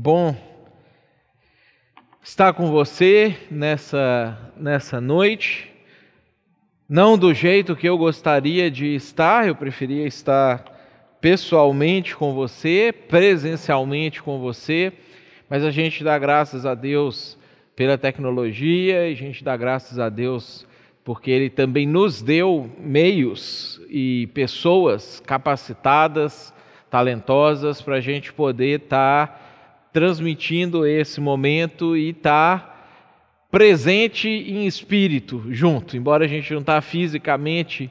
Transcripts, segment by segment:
bom estar com você nessa, nessa noite. Não do jeito que eu gostaria de estar, eu preferia estar pessoalmente com você, presencialmente com você, mas a gente dá graças a Deus pela tecnologia, e a gente dá graças a Deus porque Ele também nos deu meios e pessoas capacitadas, talentosas, para a gente poder estar tá transmitindo esse momento e estar tá presente em espírito junto. Embora a gente não está fisicamente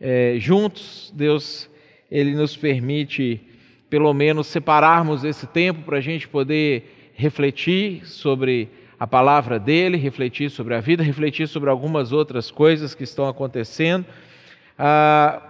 é, juntos, Deus ele nos permite pelo menos separarmos esse tempo para a gente poder refletir sobre a palavra dele, refletir sobre a vida, refletir sobre algumas outras coisas que estão acontecendo. Ah,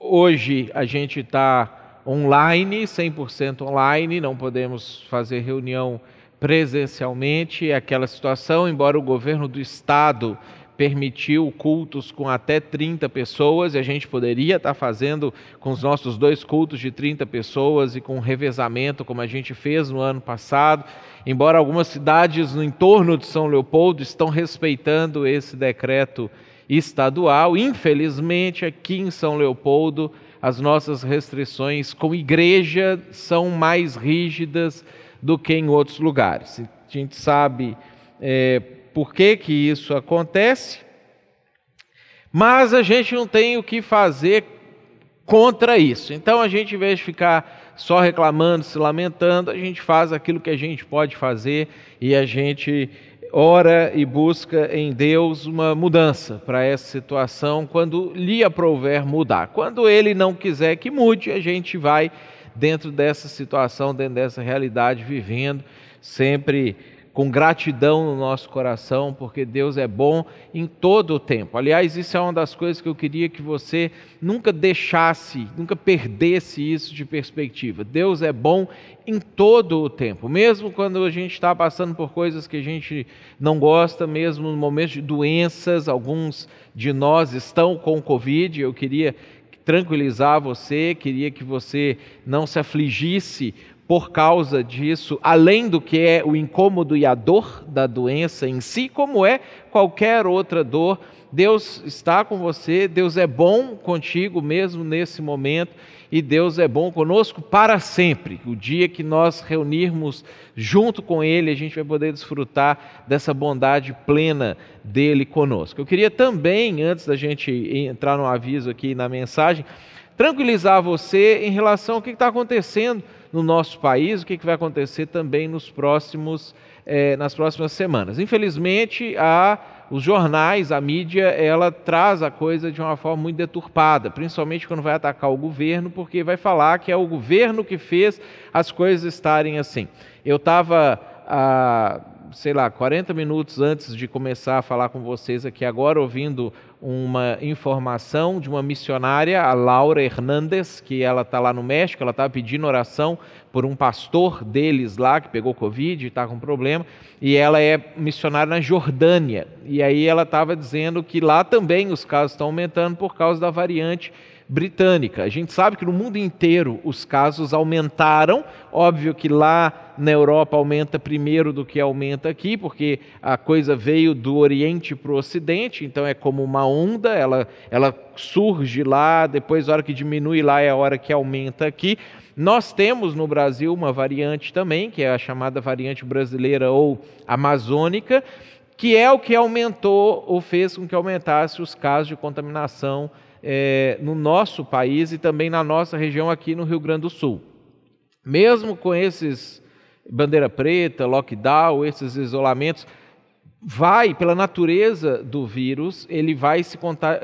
hoje a gente está online, 100% online, não podemos fazer reunião presencialmente. É aquela situação, embora o governo do estado permitiu cultos com até 30 pessoas, e a gente poderia estar fazendo com os nossos dois cultos de 30 pessoas e com revezamento, como a gente fez no ano passado. Embora algumas cidades no entorno de São Leopoldo estão respeitando esse decreto estadual, infelizmente aqui em São Leopoldo as nossas restrições com igreja são mais rígidas do que em outros lugares. A gente sabe é, por que, que isso acontece, mas a gente não tem o que fazer contra isso. Então a gente, em vez de ficar só reclamando, se lamentando, a gente faz aquilo que a gente pode fazer e a gente ora e busca em Deus uma mudança para essa situação quando lhe aprouver mudar. Quando ele não quiser que mude, a gente vai dentro dessa situação, dentro dessa realidade, vivendo sempre com gratidão no nosso coração, porque Deus é bom em todo o tempo. Aliás, isso é uma das coisas que eu queria que você nunca deixasse, nunca perdesse isso de perspectiva. Deus é bom em todo o tempo, mesmo quando a gente está passando por coisas que a gente não gosta, mesmo no momento de doenças, alguns de nós estão com Covid. Eu queria tranquilizar você, queria que você não se afligisse por causa disso, além do que é o incômodo e a dor da doença em si, como é qualquer outra dor, Deus está com você, Deus é bom contigo mesmo nesse momento e Deus é bom conosco para sempre. O dia que nós reunirmos junto com Ele, a gente vai poder desfrutar dessa bondade plena dele conosco. Eu queria também, antes da gente entrar no aviso aqui na mensagem, tranquilizar você em relação ao que está acontecendo no nosso país, o que, vai acontecer também nos próximos, eh, nas próximas semanas. Infelizmente, a, os jornais, a mídia, ela traz a coisa de uma forma muito deturpada, principalmente quando vai atacar o governo, porque vai falar que é o governo que fez as coisas estarem assim. Eu estava sei lá, 40 minutos antes de começar a falar com vocês aqui agora, ouvindo uma informação de uma missionária, a Laura Hernandes, que ela está lá no México, ela estava pedindo oração por um pastor deles lá que pegou Covid e está com problema, e ela é missionária na Jordânia. E aí ela estava dizendo que lá também os casos estão aumentando por causa da variante britânica. A gente sabe que no mundo inteiro os casos aumentaram, óbvio que lá na Europa aumenta primeiro do que aumenta aqui, porque a coisa veio do Oriente para o Ocidente, então é como uma onda, ela, ela surge lá, depois a hora que diminui lá é a hora que aumenta aqui. Nós temos no Brasil uma variante também, que é a chamada variante brasileira ou amazônica, que é o que aumentou ou fez com que aumentasse os casos de contaminação é, no nosso país e também na nossa região aqui no Rio Grande do Sul. Mesmo com esses bandeira preta, lockdown, esses isolamentos, vai, pela natureza do vírus, ele vai, se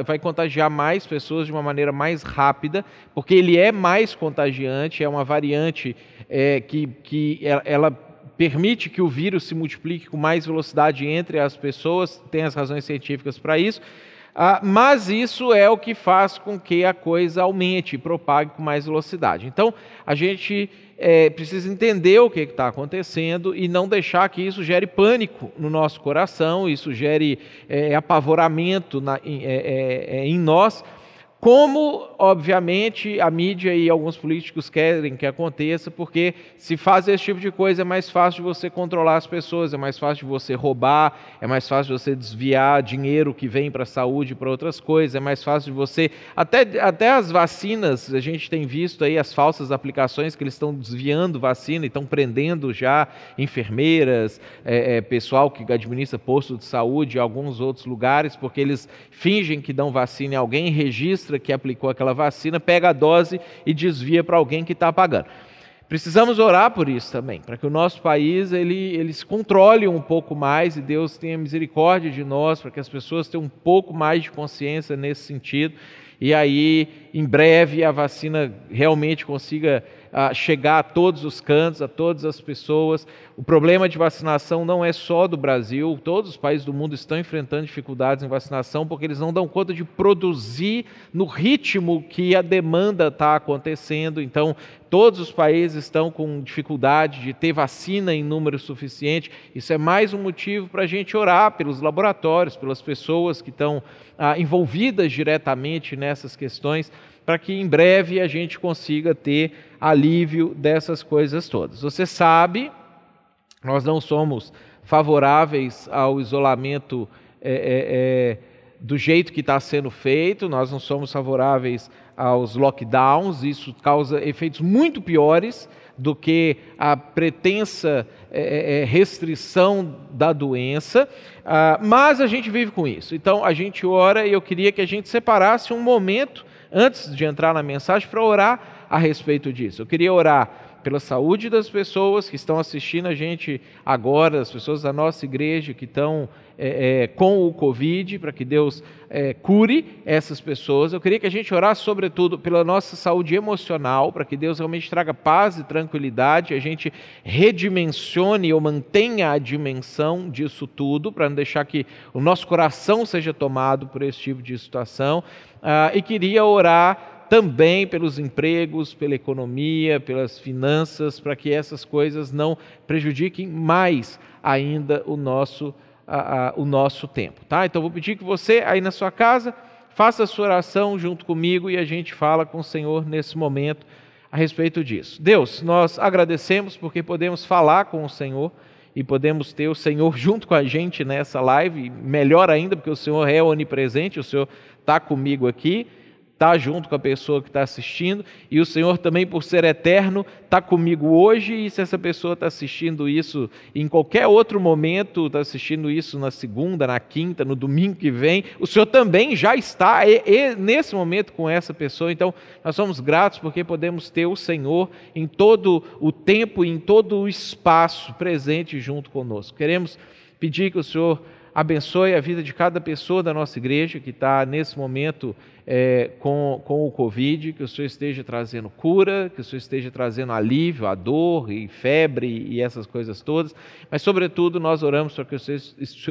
vai contagiar mais pessoas de uma maneira mais rápida, porque ele é mais contagiante, é uma variante é, que, que ela permite que o vírus se multiplique com mais velocidade entre as pessoas, tem as razões científicas para isso, mas isso é o que faz com que a coisa aumente e propague com mais velocidade. Então, a gente é, precisa entender o que está acontecendo e não deixar que isso gere pânico no nosso coração, isso gere é, apavoramento na, é, em nós, como, obviamente, a mídia e alguns políticos querem que aconteça, porque se faz esse tipo de coisa é mais fácil de você controlar as pessoas, é mais fácil de você roubar, é mais fácil de você desviar dinheiro que vem para a saúde para outras coisas, é mais fácil de você. Até, até as vacinas, a gente tem visto aí as falsas aplicações que eles estão desviando vacina e estão prendendo já enfermeiras, é, é, pessoal que administra posto de saúde e alguns outros lugares, porque eles fingem que dão vacina e alguém que aplicou aquela vacina, pega a dose e desvia para alguém que está pagando. Precisamos orar por isso também, para que o nosso país ele, ele se controle um pouco mais e Deus tenha misericórdia de nós, para que as pessoas tenham um pouco mais de consciência nesse sentido. E aí, em breve, a vacina realmente consiga chegar a todos os cantos, a todas as pessoas. O problema de vacinação não é só do Brasil, todos os países do mundo estão enfrentando dificuldades em vacinação porque eles não dão conta de produzir no ritmo que a demanda está acontecendo. Então, todos os países estão com dificuldade de ter vacina em número suficiente. Isso é mais um motivo para a gente orar pelos laboratórios, pelas pessoas que estão ah, envolvidas diretamente nessas questões para que em breve a gente consiga ter alívio dessas coisas todas. Você sabe, nós não somos favoráveis ao isolamento é, é, é, do jeito que está sendo feito, nós não somos favoráveis aos lockdowns, isso causa efeitos muito piores do que a pretensa é, é, restrição da doença, ah, mas a gente vive com isso. Então a gente ora e eu queria que a gente separasse um momento antes de entrar na mensagem, para orar a respeito disso. Eu queria orar pela saúde das pessoas que estão assistindo a gente agora, as pessoas da nossa igreja que estão é, é, com o Covid, para que Deus é, cure essas pessoas. Eu queria que a gente orasse, sobretudo, pela nossa saúde emocional, para que Deus realmente traga paz e tranquilidade, a gente redimensione ou mantenha a dimensão disso tudo, para não deixar que o nosso coração seja tomado por esse tipo de situação. Ah, e queria orar também pelos empregos, pela economia, pelas finanças, para que essas coisas não prejudiquem mais ainda o nosso, a, a, o nosso tempo. Tá? Então vou pedir que você aí na sua casa faça a sua oração junto comigo e a gente fala com o Senhor nesse momento a respeito disso. Deus, nós agradecemos porque podemos falar com o Senhor e podemos ter o Senhor junto com a gente nessa live, melhor ainda, porque o Senhor é onipresente, o Senhor está comigo aqui, está junto com a pessoa que está assistindo, e o Senhor também, por ser eterno, está comigo hoje, e se essa pessoa está assistindo isso em qualquer outro momento, está assistindo isso na segunda, na quinta, no domingo que vem, o Senhor também já está nesse momento com essa pessoa, então nós somos gratos porque podemos ter o Senhor em todo o tempo, em todo o espaço presente junto conosco. Queremos pedir que o Senhor abençoe a vida de cada pessoa da nossa igreja que está nesse momento é, com, com o Covid, que o Senhor esteja trazendo cura, que o Senhor esteja trazendo alívio à dor e febre e essas coisas todas, mas, sobretudo, nós oramos para que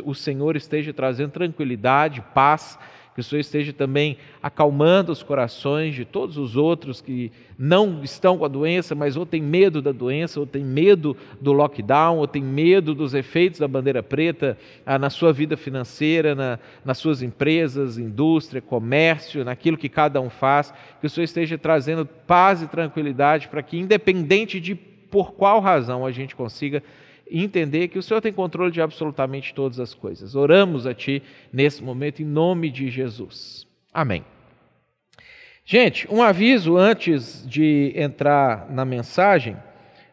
o Senhor esteja trazendo tranquilidade, paz que o Senhor esteja também acalmando os corações de todos os outros que não estão com a doença, mas ou têm medo da doença, ou têm medo do lockdown, ou têm medo dos efeitos da bandeira preta ah, na sua vida financeira, na, nas suas empresas, indústria, comércio, naquilo que cada um faz. Que o Senhor esteja trazendo paz e tranquilidade para que, independente de por qual razão a gente consiga e entender que o Senhor tem controle de absolutamente todas as coisas. Oramos a Ti nesse momento em nome de Jesus. Amém. Gente, um aviso antes de entrar na mensagem.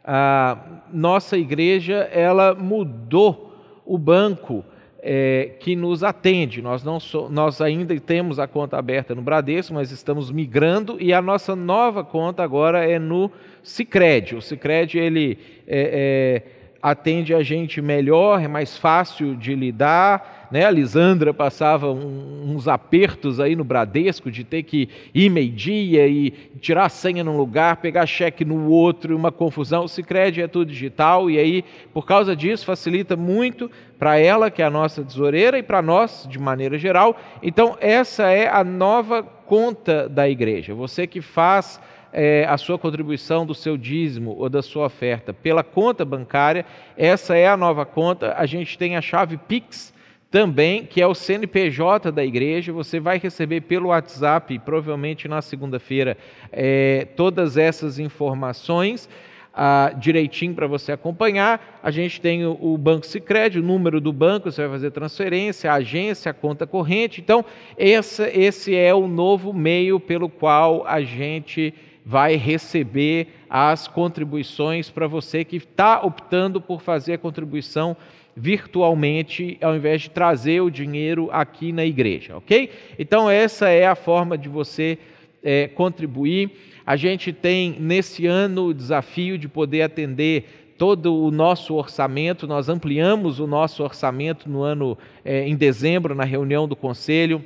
A nossa igreja ela mudou o banco é, que nos atende. Nós, não so, nós ainda temos a conta aberta no Bradesco, mas estamos migrando e a nossa nova conta agora é no Sicredi. O Sicredi ele é, é atende a gente melhor, é mais fácil de lidar. Né? A Lisandra passava um, uns apertos aí no Bradesco de ter que ir meio-dia e tirar a senha num lugar, pegar cheque no outro, uma confusão. O Cicred é tudo digital e aí, por causa disso, facilita muito para ela, que é a nossa tesoureira, e para nós, de maneira geral. Então, essa é a nova conta da igreja. Você que faz é, a sua contribuição do seu dízimo ou da sua oferta pela conta bancária, essa é a nova conta. A gente tem a chave Pix também, que é o CNPJ da igreja. Você vai receber pelo WhatsApp, provavelmente na segunda-feira, é, todas essas informações. Ah, direitinho para você acompanhar. A gente tem o, o Banco Sicredi, o número do banco, você vai fazer transferência, a agência, a conta corrente. Então, esse, esse é o novo meio pelo qual a gente vai receber as contribuições para você que está optando por fazer a contribuição virtualmente, ao invés de trazer o dinheiro aqui na igreja, ok? Então, essa é a forma de você é, contribuir. A gente tem nesse ano o desafio de poder atender todo o nosso orçamento. Nós ampliamos o nosso orçamento no ano é, em dezembro, na reunião do conselho.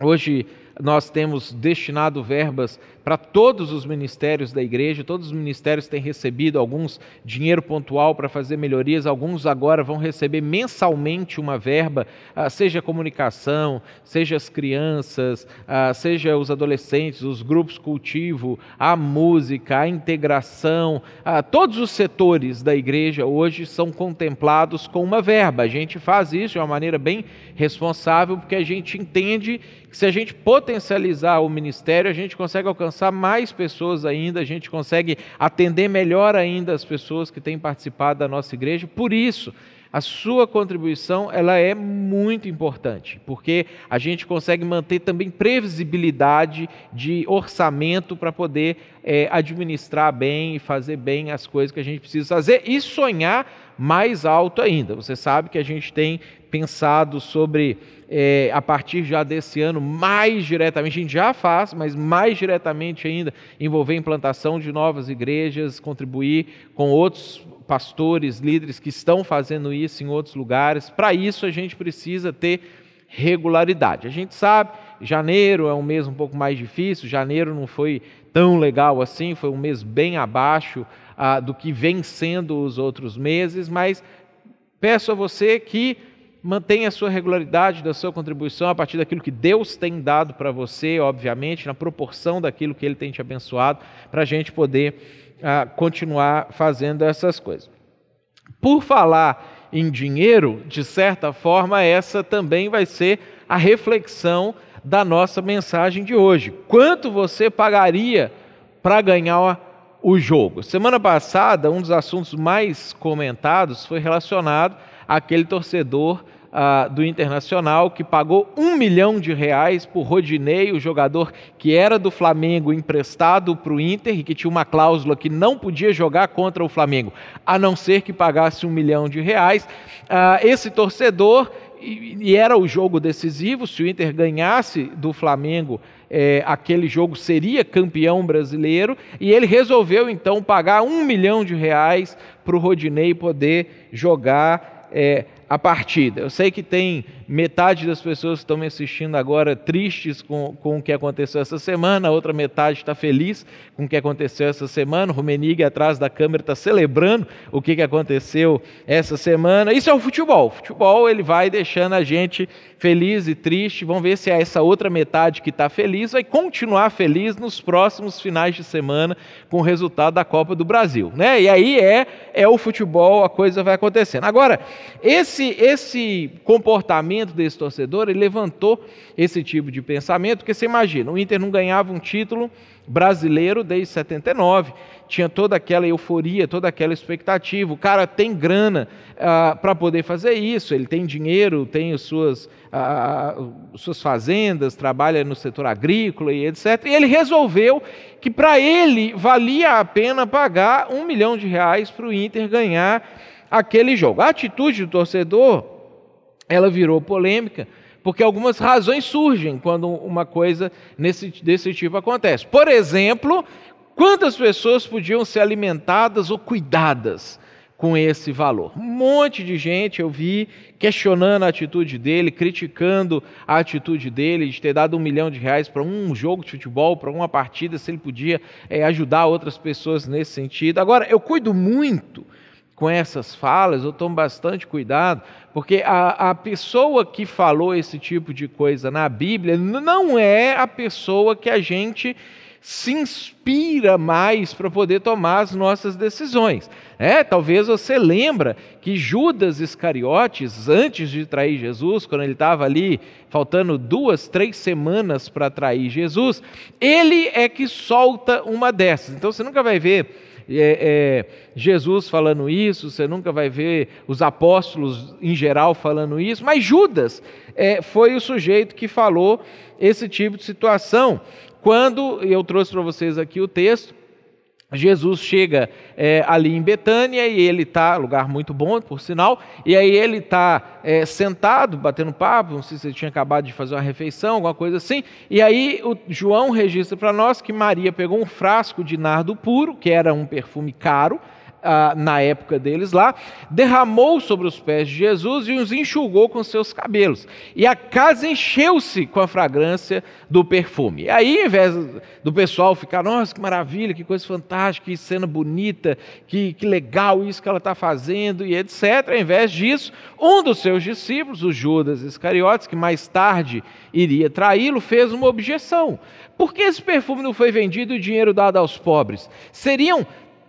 Hoje nós temos destinado verbas para todos os ministérios da igreja, todos os ministérios têm recebido alguns dinheiro pontual para fazer melhorias, alguns agora vão receber mensalmente uma verba, ah, seja comunicação, seja as crianças, ah, seja os adolescentes, os grupos cultivo, a música, a integração, ah, todos os setores da igreja hoje são contemplados com uma verba. A gente faz isso de uma maneira bem responsável, porque a gente entende que se a gente potencializar o ministério, a gente consegue alcançar alcançar mais pessoas ainda, a gente consegue atender melhor ainda as pessoas que têm participado da nossa igreja. Por isso, a sua contribuição ela é muito importante, porque a gente consegue manter também previsibilidade de orçamento para poder é, administrar bem e fazer bem as coisas que a gente precisa fazer e sonhar mais alto ainda. Você sabe que a gente tem pensado sobre, é, a partir já desse ano, mais diretamente, a gente já faz, mas mais diretamente ainda, envolver a implantação de novas igrejas, contribuir com outros pastores, líderes que estão fazendo isso em outros lugares. Para isso, a gente precisa ter regularidade. A gente sabe, janeiro é um mês um pouco mais difícil, janeiro não foi tão legal assim, foi um mês bem abaixo ah, do que vem sendo os outros meses, mas peço a você que mantenha a sua regularidade da sua contribuição a partir daquilo que Deus tem dado para você, obviamente, na proporção daquilo que Ele tem te abençoado, para a gente poder ah, continuar fazendo essas coisas. Por falar em dinheiro, de certa forma, essa também vai ser a reflexão da nossa mensagem de hoje. Quanto você pagaria para ganhar o jogo? Semana passada, um dos assuntos mais comentados foi relacionado àquele torcedor ah, do Internacional, que pagou um milhão de reais por Rodinei, o jogador que era do Flamengo emprestado para o Inter e que tinha uma cláusula que não podia jogar contra o Flamengo, a não ser que pagasse um milhão de reais. Ah, esse torcedor, e, era o jogo decisivo, se o Inter ganhasse do Flamengo é, aquele jogo seria campeão brasileiro e ele resolveu então pagar um milhão de reais para o Rodinei poder jogar é, a partida. Eu sei que tem metade das pessoas que estão me assistindo agora tristes com, com o que aconteceu essa semana, a outra metade está feliz com o que aconteceu essa semana. O Rumenig atrás da câmera está celebrando o que, que aconteceu essa semana. Isso é o futebol. O futebol ele vai deixando a gente feliz e triste. Vamos ver se é essa outra metade que está feliz vai continuar feliz nos próximos finais de semana com o resultado da Copa do Brasil. Né? E aí é, é o futebol, a coisa vai acontecendo. Agora, esse, esse comportamento desse torcedor, ele levantou esse tipo de pensamento, porque você imagina, o Inter não ganhava um título brasileiro desde 79, tinha toda aquela euforia, toda aquela expectativa. O cara tem grana ah, para poder fazer isso, ele tem dinheiro, tem as suas, ah, suas fazendas, trabalha no setor agrícola e etc. E ele resolveu que para ele valia a pena pagar um milhão de reais para o Inter ganhar aquele jogo. A atitude do torcedor, ela virou polêmica porque algumas razões surgem quando uma coisa nesse, desse tipo acontece. Por exemplo, quantas pessoas podiam ser alimentadas ou cuidadas com esse valor? Um monte de gente eu vi questionando a atitude dele, criticando a atitude dele de ter dado um milhão de reais para um jogo de futebol, para uma partida, se ele podia é, ajudar outras pessoas nesse sentido. Agora, eu cuido muito com essas falas, eu tomo bastante cuidado, porque a, a pessoa que falou esse tipo de coisa na Bíblia não é a pessoa que a gente se inspira mais para poder tomar as nossas decisões. É, talvez você lembra que Judas Iscariotes, antes de trair Jesus, quando ele estava ali faltando duas, três semanas para trair Jesus, ele é que solta uma dessas. Então você nunca vai ver é, é, Jesus falando isso, você nunca vai ver os apóstolos em geral falando isso, mas Judas é, foi o sujeito que falou esse tipo de situação. Quando eu trouxe para vocês aqui o texto, Jesus chega é, ali em Betânia e ele está, lugar muito bom, por sinal, e aí ele está é, sentado, batendo papo, não sei se ele tinha acabado de fazer uma refeição, alguma coisa assim, e aí o João registra para nós que Maria pegou um frasco de nardo puro, que era um perfume caro, ah, na época deles lá, derramou sobre os pés de Jesus e os enxugou com seus cabelos. E a casa encheu-se com a fragrância do perfume. E aí, ao invés do pessoal ficar, nossa, que maravilha, que coisa fantástica, que cena bonita, que, que legal isso que ela está fazendo, e etc., ao invés disso, um dos seus discípulos, o Judas Iscariotes, que mais tarde iria traí-lo, fez uma objeção. Por que esse perfume não foi vendido e o dinheiro dado aos pobres? Seriam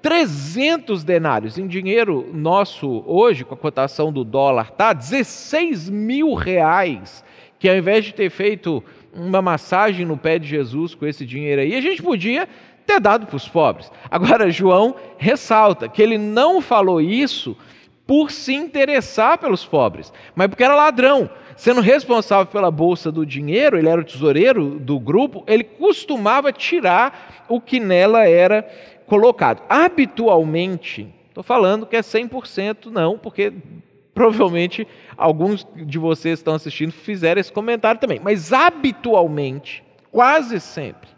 300 denários. Em dinheiro nosso hoje, com a cotação do dólar, tá 16 mil reais. Que ao invés de ter feito uma massagem no pé de Jesus com esse dinheiro aí, a gente podia ter dado para os pobres. Agora, João ressalta que ele não falou isso por se interessar pelos pobres, mas porque era ladrão. Sendo responsável pela bolsa do dinheiro, ele era o tesoureiro do grupo, ele costumava tirar o que nela era colocado. Habitualmente, estou falando que é 100% não, porque provavelmente alguns de vocês que estão assistindo fizeram esse comentário também, mas habitualmente, quase sempre,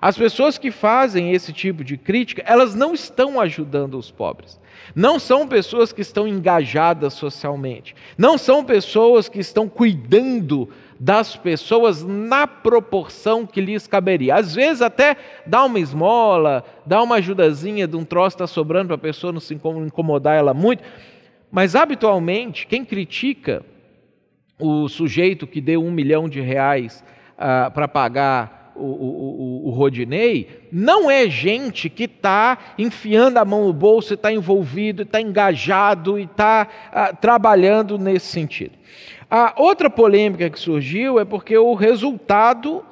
as pessoas que fazem esse tipo de crítica, elas não estão ajudando os pobres. Não são pessoas que estão engajadas socialmente. Não são pessoas que estão cuidando das pessoas na proporção que lhes caberia. Às vezes até dá uma esmola, dá uma ajudazinha de um troço está sobrando para a pessoa não se incomodar ela muito, mas habitualmente quem critica o sujeito que deu um milhão de reais ah, para pagar o, o, o, Rodinei, não é gente que está enfiando a mão no bolso, está envolvido, está engajado e está ah, trabalhando nesse sentido. A outra polêmica que surgiu é porque o resultado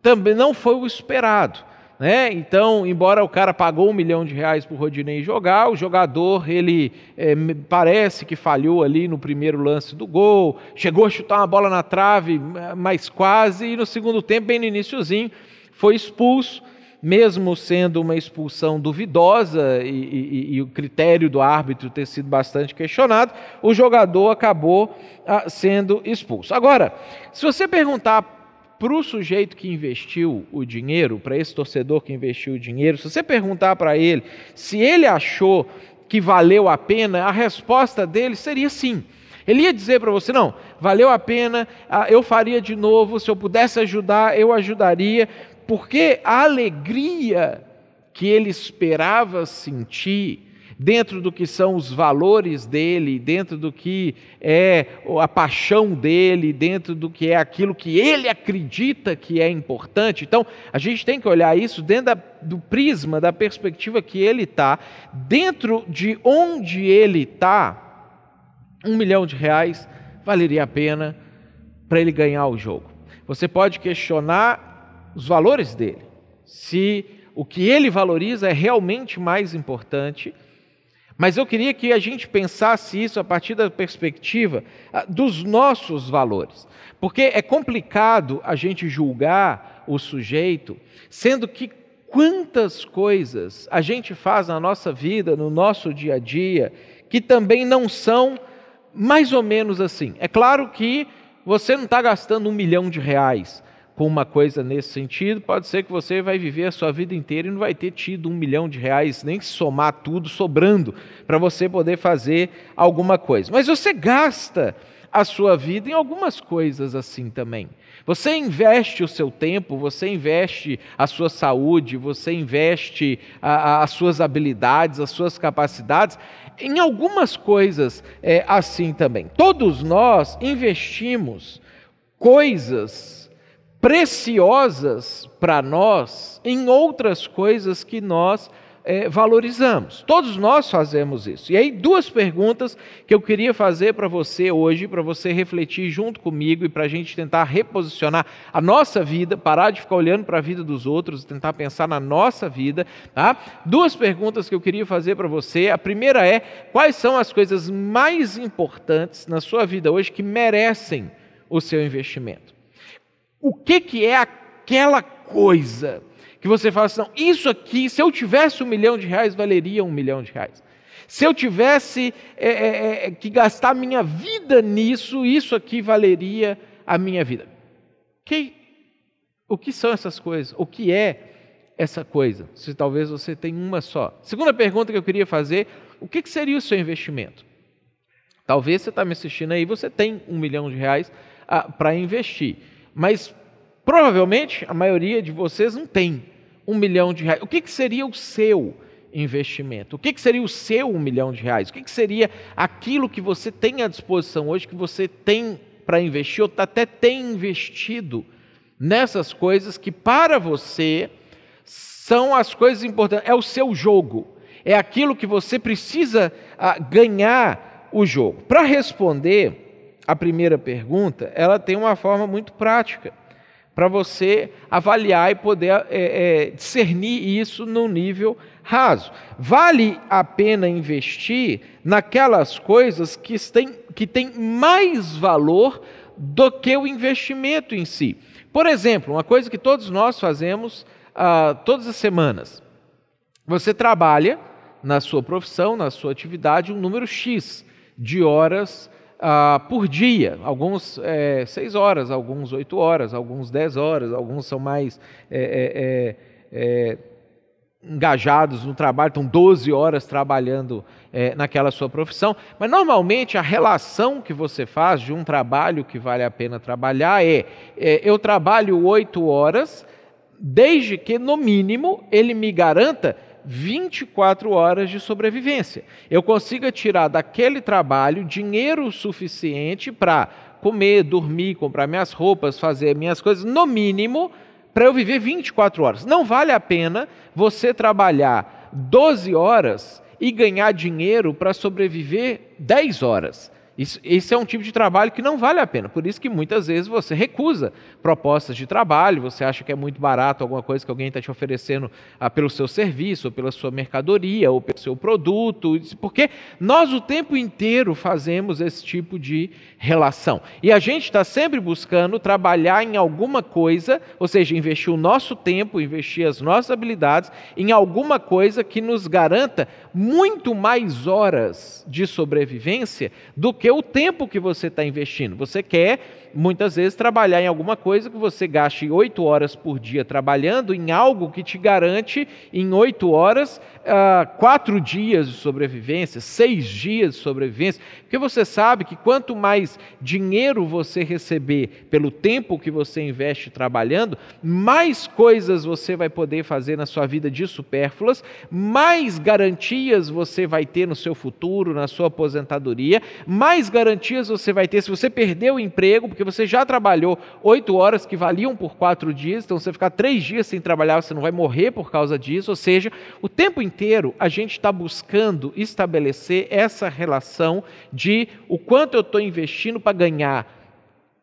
também não foi o esperado. Né? Então, embora o cara pagou um milhão de reais para o Rodinei jogar, o jogador ele é, parece que falhou ali no primeiro lance do gol, chegou a chutar uma bola na trave, mas quase, e no segundo tempo, bem no iníciozinho, foi expulso mesmo sendo uma expulsão duvidosa e, e, e, o critério do árbitro ter sido bastante questionado, o jogador acabou ah, sendo expulso. Agora, se você perguntar para o sujeito que investiu o dinheiro, para esse torcedor que investiu o dinheiro, se você perguntar para ele se ele achou que valeu a pena, a resposta dele seria sim. Ele ia dizer para você: não, valeu a pena, ah, eu faria de novo, se eu pudesse ajudar, eu ajudaria, porque a alegria que ele esperava sentir, dentro do que são os valores dele, dentro do que é a paixão dele, dentro do que é aquilo que ele acredita que é importante. Então, a gente tem que olhar isso dentro da, do prisma, da perspectiva que ele está, dentro de onde ele está, um milhão de reais valeria a pena para ele ganhar o jogo. Você pode questionar os valores dele, se o que ele valoriza é realmente mais importante. Mas eu queria que a gente pensasse isso a partir da perspectiva ah, dos nossos valores. Porque é complicado a gente julgar o sujeito, sendo que quantas coisas a gente faz na nossa vida, no nosso dia a dia, que também não são mais ou menos assim. É claro que você não está gastando um milhão de reais com uma coisa nesse sentido, pode ser que você vai viver a sua vida inteira e não vai ter tido um milhão de reais, nem somar tudo sobrando, para você poder fazer alguma coisa. Mas você gasta a sua vida em algumas coisas assim também. Você investe o seu tempo, você investe a sua saúde, você investe a, a, as suas habilidades, as suas capacidades em algumas coisas é, assim também. Todos nós investimos coisas preciosas para nós em outras coisas que nós é, valorizamos. Todos nós fazemos isso. E aí, duas perguntas que eu queria fazer para você hoje, para você refletir junto comigo e para a gente tentar reposicionar a nossa vida, parar de ficar olhando para a vida dos outros, tentar pensar na nossa vida. Tá? Duas perguntas que eu queria fazer para você. A primeira é: quais são as coisas mais importantes na sua vida hoje que merecem o seu investimento? O que, que é aquela coisa que você fala assim, não, isso aqui, se eu tivesse um milhão de reais, valeria um milhão de reais. Se eu tivesse é, é, é, que gastar minha vida nisso, isso aqui valeria a minha vida. Que, o que são essas coisas? O que é essa coisa? Se talvez você tenha uma só. Segunda pergunta que eu queria fazer: o que, que seria o seu investimento? Talvez você está me assistindo aí, você tem um milhão de reais ah, para investir, mas Provavelmente a maioria de vocês não tem um milhão de reais. O que, que seria o seu investimento? O que, que seria o seu um milhão de reais? O que, que seria aquilo que você tem à disposição hoje, que você tem para investir, ou até tem investido nessas coisas que para você são as coisas importantes, é o seu jogo, é aquilo que você precisa ah, ganhar o jogo. Para responder a primeira pergunta, ela tem uma forma muito prática para você avaliar e poder é, é, discernir isso num nível raso. Vale a pena investir naquelas coisas que têm, que têm mais valor do que o investimento em si. Por exemplo, uma coisa que todos nós fazemos ah, todas as semanas. Você trabalha na sua profissão, na sua atividade, um número X de horas ah, por dia, alguns é, seis horas, alguns oito horas, alguns dez horas, alguns são mais é, é, é, é engajados no trabalho, estão 12 horas trabalhando é, naquela sua profissão, mas normalmente a relação que você faz de um trabalho que vale a pena trabalhar é, eu trabalho oito horas, desde que no mínimo ele me garanta 24 horas de sobrevivência. Eu consiga tirar daquele trabalho dinheiro suficiente para comer, dormir, comprar minhas roupas, fazer minhas coisas, no mínimo, para eu viver 24 horas. Não vale a pena você trabalhar 12 horas e ganhar dinheiro para sobreviver 10 horas. Isso, esse é um tipo de trabalho que não vale a pena. Por isso que muitas vezes você recusa propostas de trabalho, você acha que é muito barato alguma coisa que alguém está te oferecendo ah, pelo seu serviço, ou pela sua mercadoria, ou pelo seu produto, porque nós o tempo inteiro fazemos esse tipo de relação. E a gente está sempre buscando trabalhar em alguma coisa, ou seja, investir o nosso tempo, investir as nossas habilidades em alguma coisa que nos garanta muito mais horas de sobrevivência do que o tempo que você está investindo. Você quer, muitas vezes, trabalhar em alguma coisa que você gaste oito horas por dia trabalhando em algo que te garante, em oito horas, uh, quatro dias de sobrevivência, seis dias de sobrevivência. Porque você sabe que quanto mais dinheiro você receber pelo tempo que você investe trabalhando, mais coisas você vai poder fazer na sua vida de supérfluas, mais garantias você vai ter no seu futuro, na sua aposentadoria, mais garantias você vai ter se você perder o emprego, porque você já trabalhou oito horas que valiam por quatro dias, então você ficar três dias sem trabalhar, você não vai morrer por causa disso. Ou seja, o tempo inteiro a gente está buscando estabelecer essa relação de o quanto eu estou investindo para ganhar.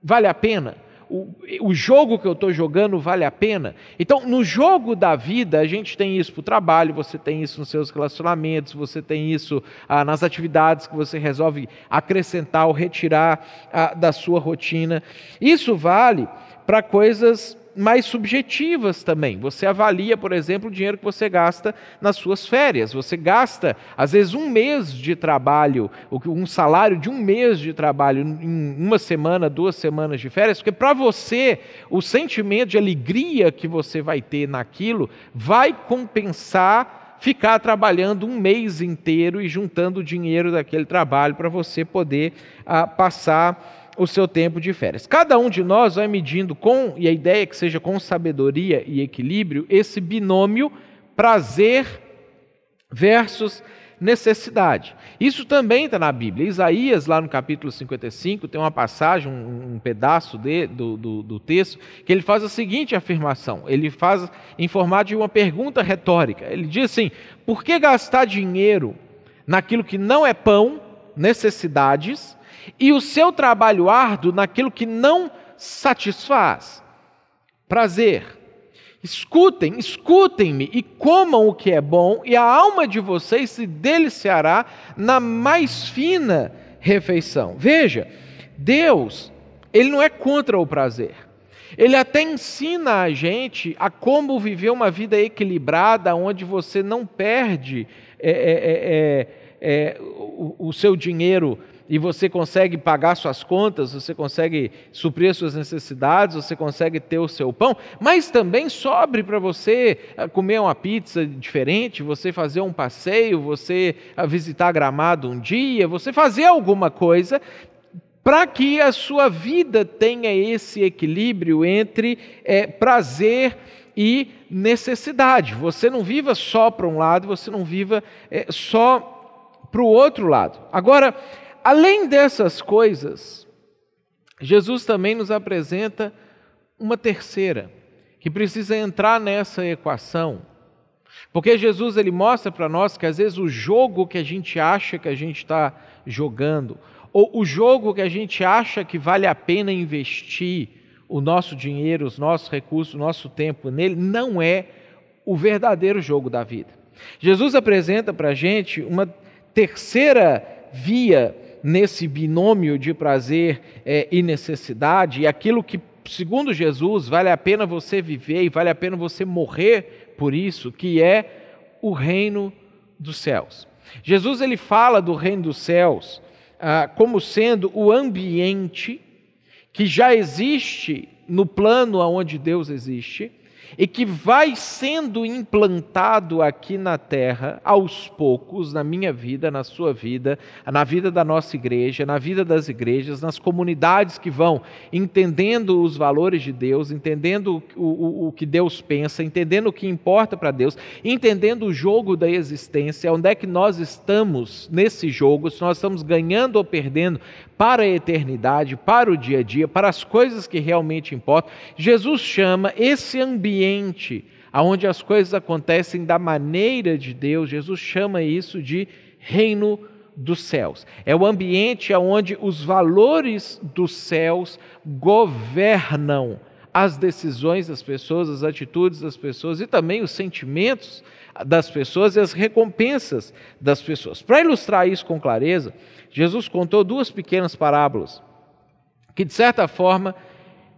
Vale a pena? O, o jogo que eu estou jogando vale a pena? Então, no jogo da vida, a gente tem isso para o trabalho, você tem isso nos seus relacionamentos, você tem isso ah, nas atividades que você resolve acrescentar ou retirar ah, da sua rotina. Isso vale para coisas mais subjetivas também. Você avalia, por exemplo, o dinheiro que você gasta nas suas férias. Você gasta, às vezes, um mês de trabalho, um salário de um mês de trabalho em uma semana, duas semanas de férias, porque para você o sentimento de alegria que você vai ter naquilo vai compensar ficar trabalhando um mês inteiro e juntando o dinheiro daquele trabalho para você poder ah, passar o seu tempo de férias. Cada um de nós vai medindo com, e a ideia é que seja com sabedoria e equilíbrio, esse binômio prazer versus necessidade. Isso também está na Bíblia. Isaías, lá no capítulo 55, tem uma passagem, um, um pedaço de, do, do, do, texto, que ele faz a seguinte afirmação: ele faz em formato de uma pergunta retórica. Ele diz assim: por que gastar dinheiro naquilo que não é pão, necessidades, e o seu trabalho árduo naquilo que não satisfaz? Prazer Escutem, escutem-me e comam o que é bom, e a alma de vocês se deliciará na mais fina refeição. Veja, Deus, Ele não é contra o prazer. Ele até ensina a gente a como viver uma vida equilibrada, onde você não perde é, é, é, o, o seu dinheiro e você consegue pagar suas contas, você consegue suprir as suas necessidades, você consegue ter o seu pão, mas também sobre para você ah, comer uma pizza diferente, você fazer um passeio, você ah, visitar Gramado um dia, você fazer alguma coisa para que a sua vida tenha esse equilíbrio entre é, prazer e necessidade. Você não viva só para um lado, você não viva é, só para o outro lado. Agora, Além dessas coisas, Jesus também nos apresenta uma terceira, que precisa entrar nessa equação. Porque Jesus ele mostra para nós que às vezes o jogo que a gente acha que a gente está jogando, ou o jogo que a gente acha que vale a pena investir o nosso dinheiro, os nossos recursos, o nosso tempo nele, não é o verdadeiro jogo da vida. Jesus apresenta para a gente uma terceira via nesse binômio de prazer é, e necessidade, e aquilo que, segundo Jesus, vale a pena você viver e vale a pena você morrer por isso, que é o reino dos céus. Jesus ele fala do reino dos céus ah, como sendo o ambiente que já existe no plano aonde Deus existe e que vai sendo implantado aqui na terra aos poucos, na minha vida, na sua vida, na vida da nossa igreja, na vida das igrejas, nas comunidades que vão entendendo os valores de Deus, entendendo o, o, o que Deus pensa, entendendo o que importa para Deus, entendendo o jogo da existência, onde é que nós estamos nesse jogo, se nós estamos ganhando ou perdendo para a eternidade, para o dia a dia, para as coisas que realmente importam. Jesus chama esse ambiente onde as coisas acontecem da maneira de Deus, Jesus chama isso de reino dos céus. É o ambiente onde os valores dos céus governam as decisões das pessoas, as atitudes das pessoas e também os sentimentos das pessoas e as recompensas das pessoas. Para ilustrar isso com clareza, Jesus contou duas pequenas parábolas que, de certa forma,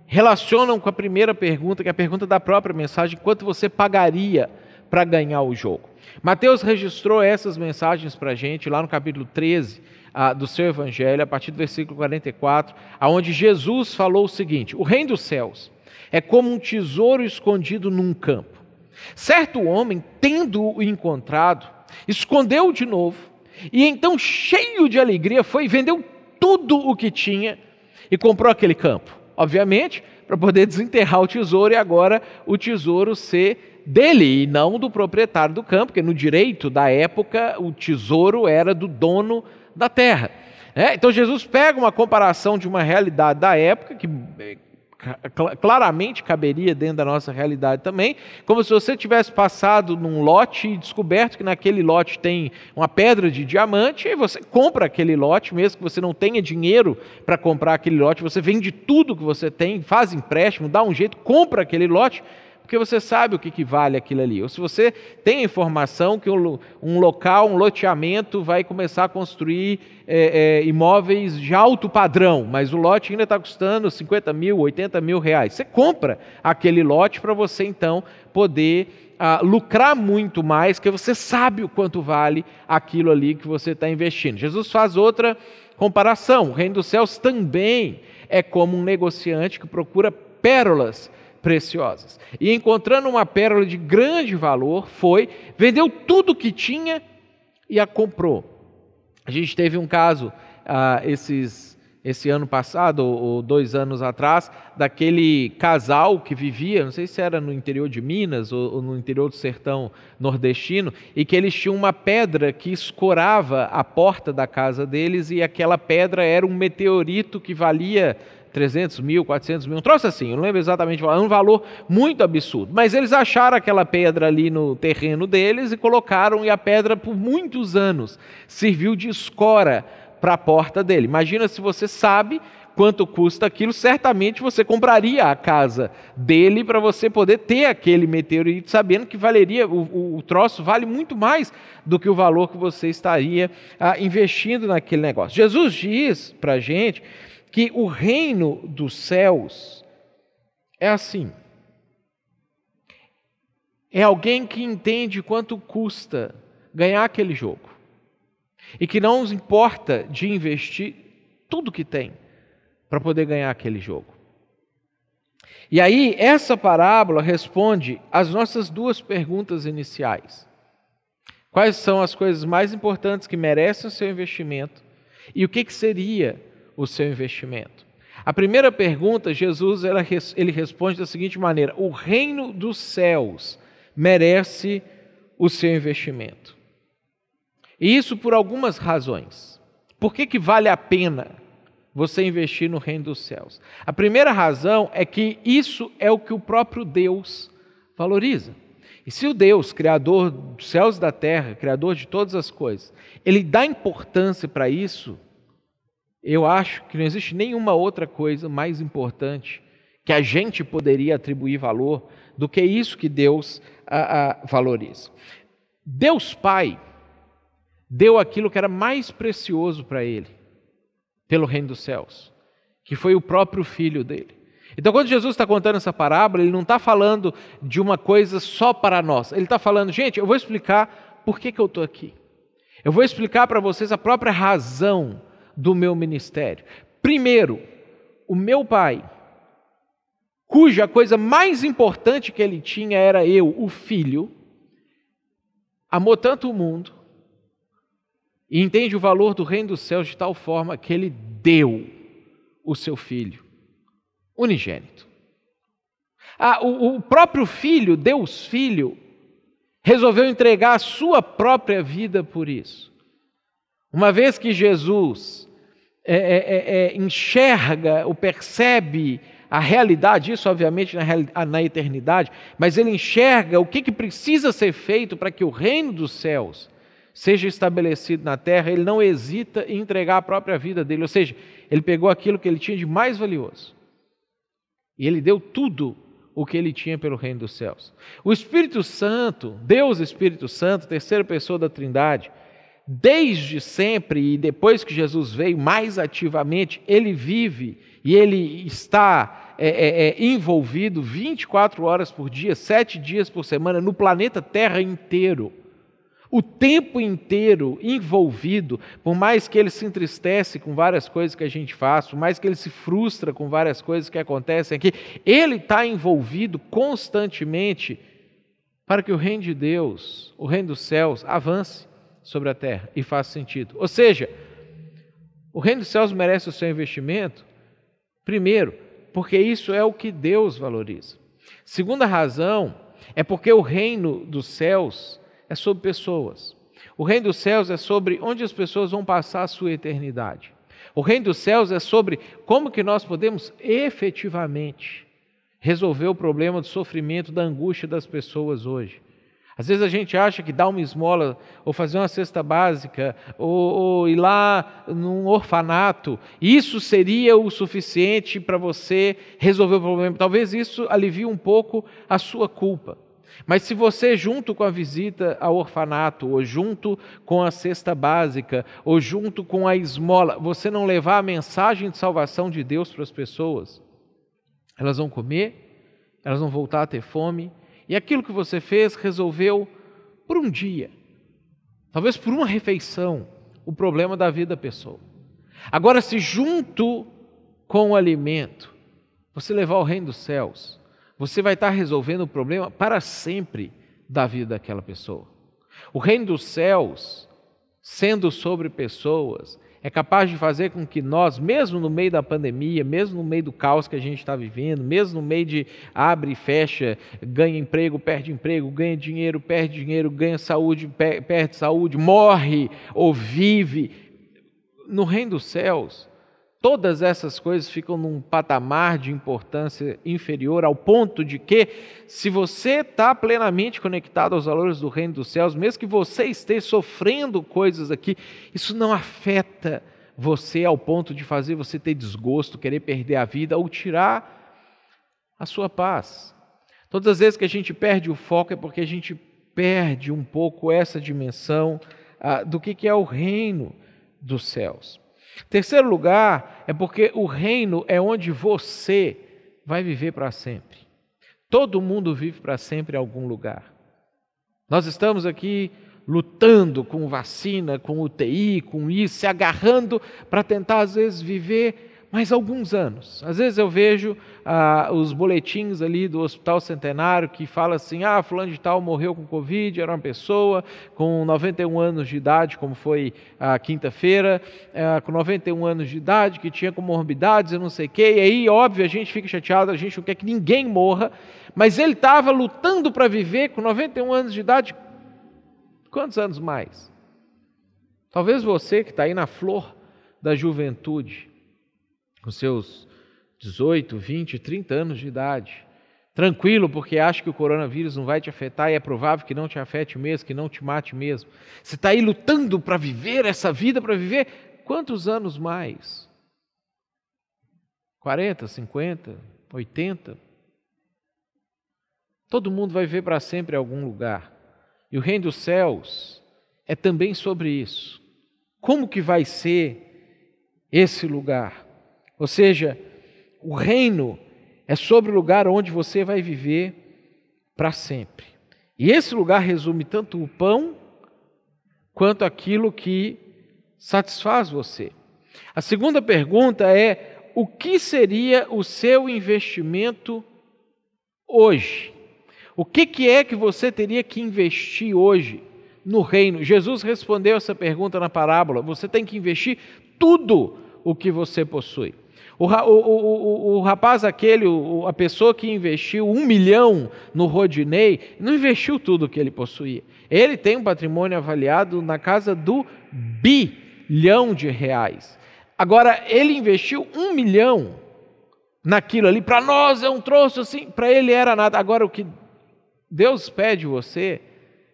relacionam com a primeira pergunta, que é a pergunta da própria mensagem: quanto você pagaria para ganhar o jogo? Mateus registrou essas mensagens para a gente lá no capítulo 13 ah, do seu evangelho, a partir do versículo 44, aonde Jesus falou o seguinte: O reino dos céus é como um tesouro escondido num campo. Certo homem, tendo-o encontrado, escondeu-o de novo e então, cheio de alegria, foi e vendeu tudo o que tinha e comprou aquele campo. Obviamente, para poder desenterrar o tesouro e agora o tesouro ser dele e não do proprietário do campo, porque no direito da época o tesouro era do dono da terra. É, então Jesus pega uma comparação de uma realidade da época, que claramente caberia dentro da nossa realidade também, como se você tivesse passado num lote e descoberto que naquele lote tem uma pedra de diamante, e você compra aquele lote, mesmo que você não tenha dinheiro para comprar aquele lote, você vende tudo que você tem, faz empréstimo, dá um jeito, compra aquele lote, porque você sabe o que, que vale aquilo ali. Ou se você tem informação que um, um local, um loteamento vai começar a construir é, é, imóveis de alto padrão, mas o lote ainda está custando 50 mil, 80 mil reais. Você compra aquele lote para você então poder ah, lucrar muito mais, que você sabe o quanto vale aquilo ali que você está investindo. Jesus faz outra comparação. O reino dos céus também é como um negociante que procura pérolas preciosas. E encontrando uma pérola de grande valor, foi, vendeu tudo que tinha e a comprou. A gente teve um caso ah, esses esse ano passado, ou dois anos atrás, daquele casal que vivia, não sei se era no interior de Minas ou, no interior do sertão nordestino, e que eles tinham uma pedra que escorava a porta da casa deles, e aquela pedra era um meteorito que valia 300 mil, 400 mil, um troço assim, eu não lembro exatamente, é um valor muito absurdo. Mas eles acharam aquela pedra ali no terreno deles e colocaram, e a pedra por muitos anos serviu de escora para a porta dele. Imagina se você sabe quanto custa aquilo, certamente você compraria a casa dele para você poder ter aquele meteorito, sabendo que valeria, o, o, troço vale muito mais do que o valor que você estaria ah, investindo naquele negócio. Jesus diz para a gente que o reino dos céus é assim. É alguém que entende quanto custa ganhar aquele jogo e que não nos importa de investir tudo que tem para poder ganhar aquele jogo. E aí, essa parábola responde às nossas duas perguntas iniciais. Quais são as coisas mais importantes que merecem o seu investimento? E o que, que seria o seu investimento? A primeira pergunta, Jesus ele responde da seguinte maneira: O reino dos céus merece o seu investimento. E isso por algumas razões. Por que, que vale a pena você investir no reino dos céus? A primeira razão é que isso é o que o próprio Deus valoriza. E se o Deus, Criador dos céus e da terra, Criador de todas as coisas, ele dá importância para isso, eu acho que não existe nenhuma outra coisa mais importante que a gente poderia atribuir valor do que isso que Deus a, a, valoriza. Deus Pai deu aquilo que era mais precioso para ele, pelo reino dos céus, que foi o próprio filho dele. Então, quando Jesus está contando essa parábola, ele não está falando de uma coisa só para nós. Ele está falando, gente, eu vou explicar por que, que eu estou aqui. Eu vou explicar para vocês a própria razão do meu ministério. Primeiro, o meu pai, cuja coisa mais importante que ele tinha era eu, o filho, amou tanto o mundo e entende o valor do reino dos céus de tal forma que ele deu o seu filho unigênito. Ah, o, o próprio filho, Deus Filho, resolveu entregar a sua própria vida por isso. Uma vez que Jesus é, é, é, é enxerga ou percebe a realidade, isso obviamente na, na eternidade, mas ele enxerga o que, que precisa ser feito para que o reino dos céus seja estabelecido na terra, ele não hesita em entregar a própria vida dele. Ou seja, ele pegou aquilo que ele tinha de mais valioso e ele deu tudo o que ele tinha pelo reino dos céus. O Espírito Santo, Deus Espírito Santo, terceira pessoa da Trindade, desde sempre e depois que Jesus veio mais ativamente, ele vive e ele está é, é, é, envolvido 24 horas por dia, sete dias por semana, no planeta Terra inteiro. O tempo inteiro envolvido, por mais que ele se entristece com várias coisas que a gente faz, por mais que ele se frustra com várias coisas que acontecem aqui, ele está envolvido constantemente para que o reino de Deus, o reino dos céus, avance sobre a terra e faça sentido. Ou seja, o reino dos céus merece o seu investimento, primeiro, porque isso é o que Deus valoriza. Segunda razão é porque o reino dos céus é sobre pessoas. O reino dos céus é sobre onde as pessoas vão passar a sua eternidade. O reino dos céus é sobre como que nós podemos efetivamente resolver o problema do sofrimento, da angústia das pessoas hoje. Às vezes a gente acha que dar uma esmola, ou fazer uma cesta básica, ou, ou ir lá num orfanato, isso seria o suficiente para você resolver o problema. Talvez isso alivie um pouco a sua culpa. Mas se você, junto com a visita ao orfanato, ou junto com a cesta básica, ou junto com a esmola, você não levar a mensagem de salvação de Deus para as pessoas, elas vão comer, elas vão voltar a ter fome, e aquilo que você fez resolveu por um dia, talvez por uma refeição, o problema da vida da pessoa. Agora, se junto com o alimento, você levar o reino dos céus, você vai estar resolvendo o problema para sempre da vida daquela pessoa. O reino dos céus, sendo sobre pessoas, é capaz de fazer com que nós, mesmo no meio da pandemia, mesmo no meio do caos que a gente está vivendo, mesmo no meio de abre e fecha, ganha emprego, perde emprego, ganha dinheiro, perde dinheiro, ganha saúde, perde saúde, morre ou vive, no reino dos céus, todas essas coisas ficam num patamar de importância inferior, ao ponto de que, se você está plenamente conectado aos valores do reino dos céus, mesmo que você esteja sofrendo coisas aqui, isso não afeta você ao ponto de fazer você ter desgosto, querer perder a vida ou tirar a sua paz. Todas as vezes que a gente perde o foco é porque a gente perde um pouco essa dimensão ah, do que, que é o reino dos céus. Terceiro lugar é porque o reino é onde você vai viver para sempre. Todo mundo vive para sempre em algum lugar. Nós estamos aqui lutando com vacina, com UTI, com isso, se agarrando para tentar, às vezes, viver mais alguns anos. Às vezes eu vejo ah, os boletins ali do Hospital Centenário que fala assim: ah, fulano de tal morreu com Covid, era uma pessoa com 91 anos de idade, como foi a quinta-feira, ah, com 91 anos de idade, que tinha comorbidades e não sei o quê. E aí, óbvio, a gente fica chateado, a gente não quer que ninguém morra, mas ele estava lutando para viver com 91 anos de idade. Quantos anos mais? Talvez você que está aí na flor da juventude, com seus 18, 20, 30 anos de idade, tranquilo, porque acha que o coronavírus não vai te afetar e é provável que não te afete mesmo, que não te mate mesmo. Você está aí lutando para viver essa vida, para viver quantos anos mais? 40, 50, 80? Todo mundo vai ver para sempre em algum lugar. E o reino dos céus é também sobre isso. Como que vai ser esse lugar? Ou seja, o reino é sobre o lugar onde você vai viver para sempre. E esse lugar resume tanto o pão quanto aquilo que satisfaz você. A segunda pergunta é: o que seria o seu investimento hoje? O que, que é que você teria que investir hoje no reino? Jesus respondeu essa pergunta na parábola: você tem que investir tudo o que você possui. O, o, o, o rapaz aquele, a pessoa que investiu um milhão no Rodinei, não investiu tudo que ele possuía. Ele tem um patrimônio avaliado na casa do bilhão de reais. Agora, ele investiu um milhão naquilo ali. Para nós é um troço assim, para ele era nada. Agora, o que Deus pede você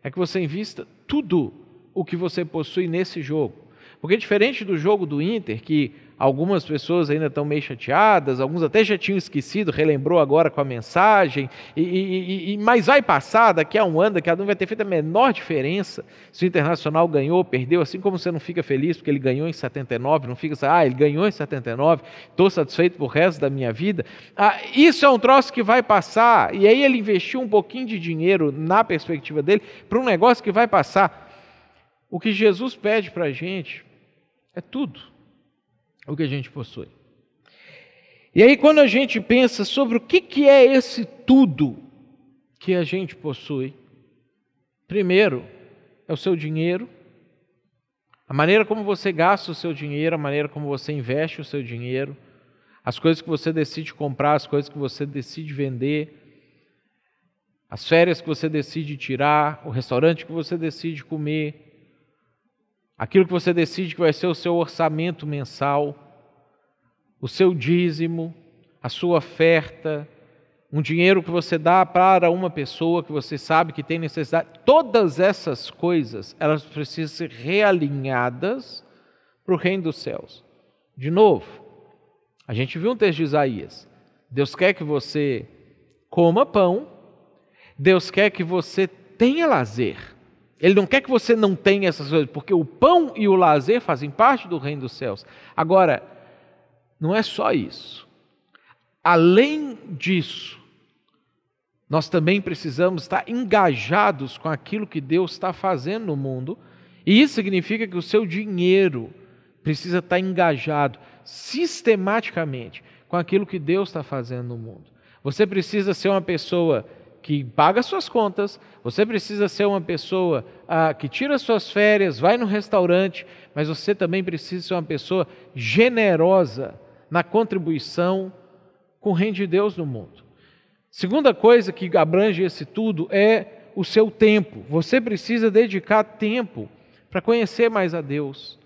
é que você invista tudo o que você possui nesse jogo. Porque diferente do jogo do Inter, que Algumas pessoas ainda estão meio chateadas, alguns até já tinham esquecido, relembrou agora com a mensagem, e, e, e, mas vai passar, daqui a um ano, daqui a um vai ter feito a menor diferença se o Internacional ganhou ou perdeu, assim como você não fica feliz porque ele ganhou em 79, não fica assim, ah, ele ganhou em 79, estou satisfeito por resto da minha vida. Ah, isso é um troço que vai passar, e aí ele investiu um pouquinho de dinheiro na perspectiva dele para um negócio que vai passar. O que Jesus pede para a gente é tudo o que a gente possui. E aí, quando a gente pensa sobre o que, que é esse tudo que a gente possui, primeiro é o seu dinheiro, a maneira como você gasta o seu dinheiro, a maneira como você investe o seu dinheiro, as coisas que você decide comprar, as coisas que você decide vender, as férias que você decide tirar, o restaurante que você decide comer, aquilo que você decide que vai ser o seu orçamento mensal, o seu dízimo, a sua oferta, um dinheiro que você dá para uma pessoa que você sabe que tem necessidade, todas essas coisas, elas precisam ser realinhadas para o reino dos céus. De novo, a gente viu um texto de Isaías. Deus quer que você coma pão, Deus quer que você tenha lazer. Ele não quer que você não tenha essas coisas, porque o pão e o lazer fazem parte do reino dos céus. Agora, não é só isso. Além disso, nós também precisamos estar engajados com aquilo que Deus está fazendo no mundo, e isso significa que o seu dinheiro precisa estar engajado sistematicamente com aquilo que Deus está fazendo no mundo. Você precisa ser uma pessoa que paga suas contas, você precisa ser uma pessoa ah, que tira suas férias, vai no restaurante, mas você também precisa ser uma pessoa generosa na contribuição com o reino de Deus no mundo. Segunda coisa que abrange esse tudo é o seu tempo. Você precisa dedicar tempo para conhecer mais a Deus,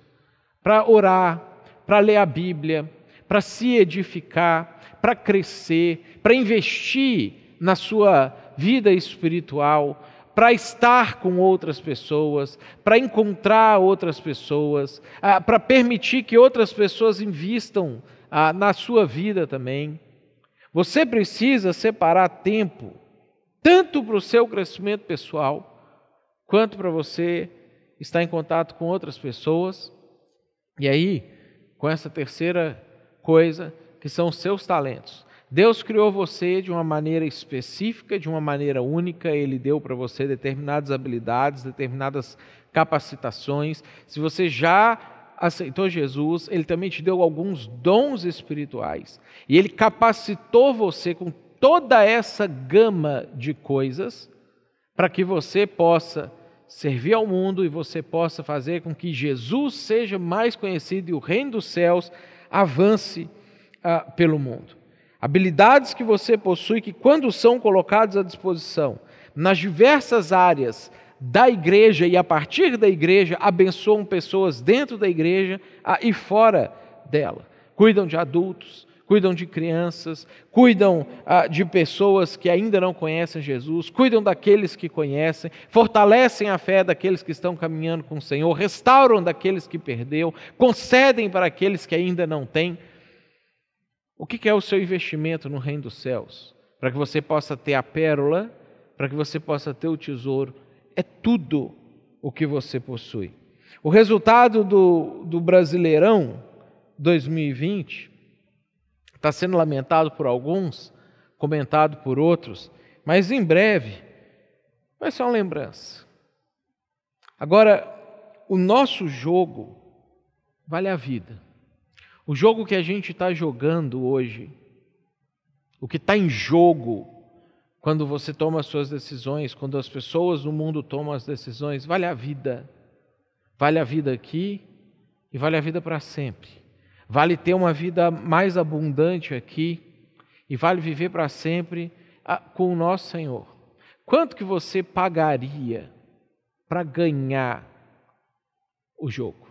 para orar, para ler a Bíblia, para se edificar, para crescer, para investir na sua vida espiritual, para estar com outras pessoas, para encontrar outras pessoas, ah, para permitir que outras pessoas invistam ah, na sua vida também. Você precisa separar tempo, tanto para o seu crescimento pessoal, quanto para você estar em contato com outras pessoas. E aí, com essa terceira coisa, que são os seus talentos. Deus criou você de uma maneira específica, de uma maneira única, Ele deu para você determinadas habilidades, determinadas capacitações. Se você já aceitou Jesus, Ele também te deu alguns dons espirituais. E Ele capacitou você com toda essa gama de coisas para que você possa servir ao mundo e você possa fazer com que Jesus seja mais conhecido e o reino dos céus avance ah, pelo mundo. Habilidades que você possui que, quando são colocadas à disposição nas diversas áreas da igreja e a partir da igreja, abençoam pessoas dentro da igreja e fora dela. Cuidam de adultos, cuidam de crianças, cuidam ah, de pessoas que ainda não conhecem Jesus, cuidam daqueles que conhecem, fortalecem a fé daqueles que estão caminhando com o Senhor, restauram daqueles que perdeu, concedem para aqueles que ainda não têm. O que é o seu investimento no reino dos céus? Para que você possa ter a pérola, para que você possa ter o tesouro, é tudo o que você possui. O resultado do, do Brasileirão 2020 está sendo lamentado por alguns, comentado por outros, mas em breve vai ser uma lembrança. Agora, o nosso jogo vale a vida. O jogo que a gente está jogando hoje, o que está em jogo quando você toma as suas decisões, quando as pessoas no mundo tomam as decisões, vale a vida. Vale a vida aqui e vale a vida para sempre. Vale ter uma vida mais abundante aqui e vale viver para sempre ah, com o nosso Senhor. Quanto que você pagaria para ganhar o jogo?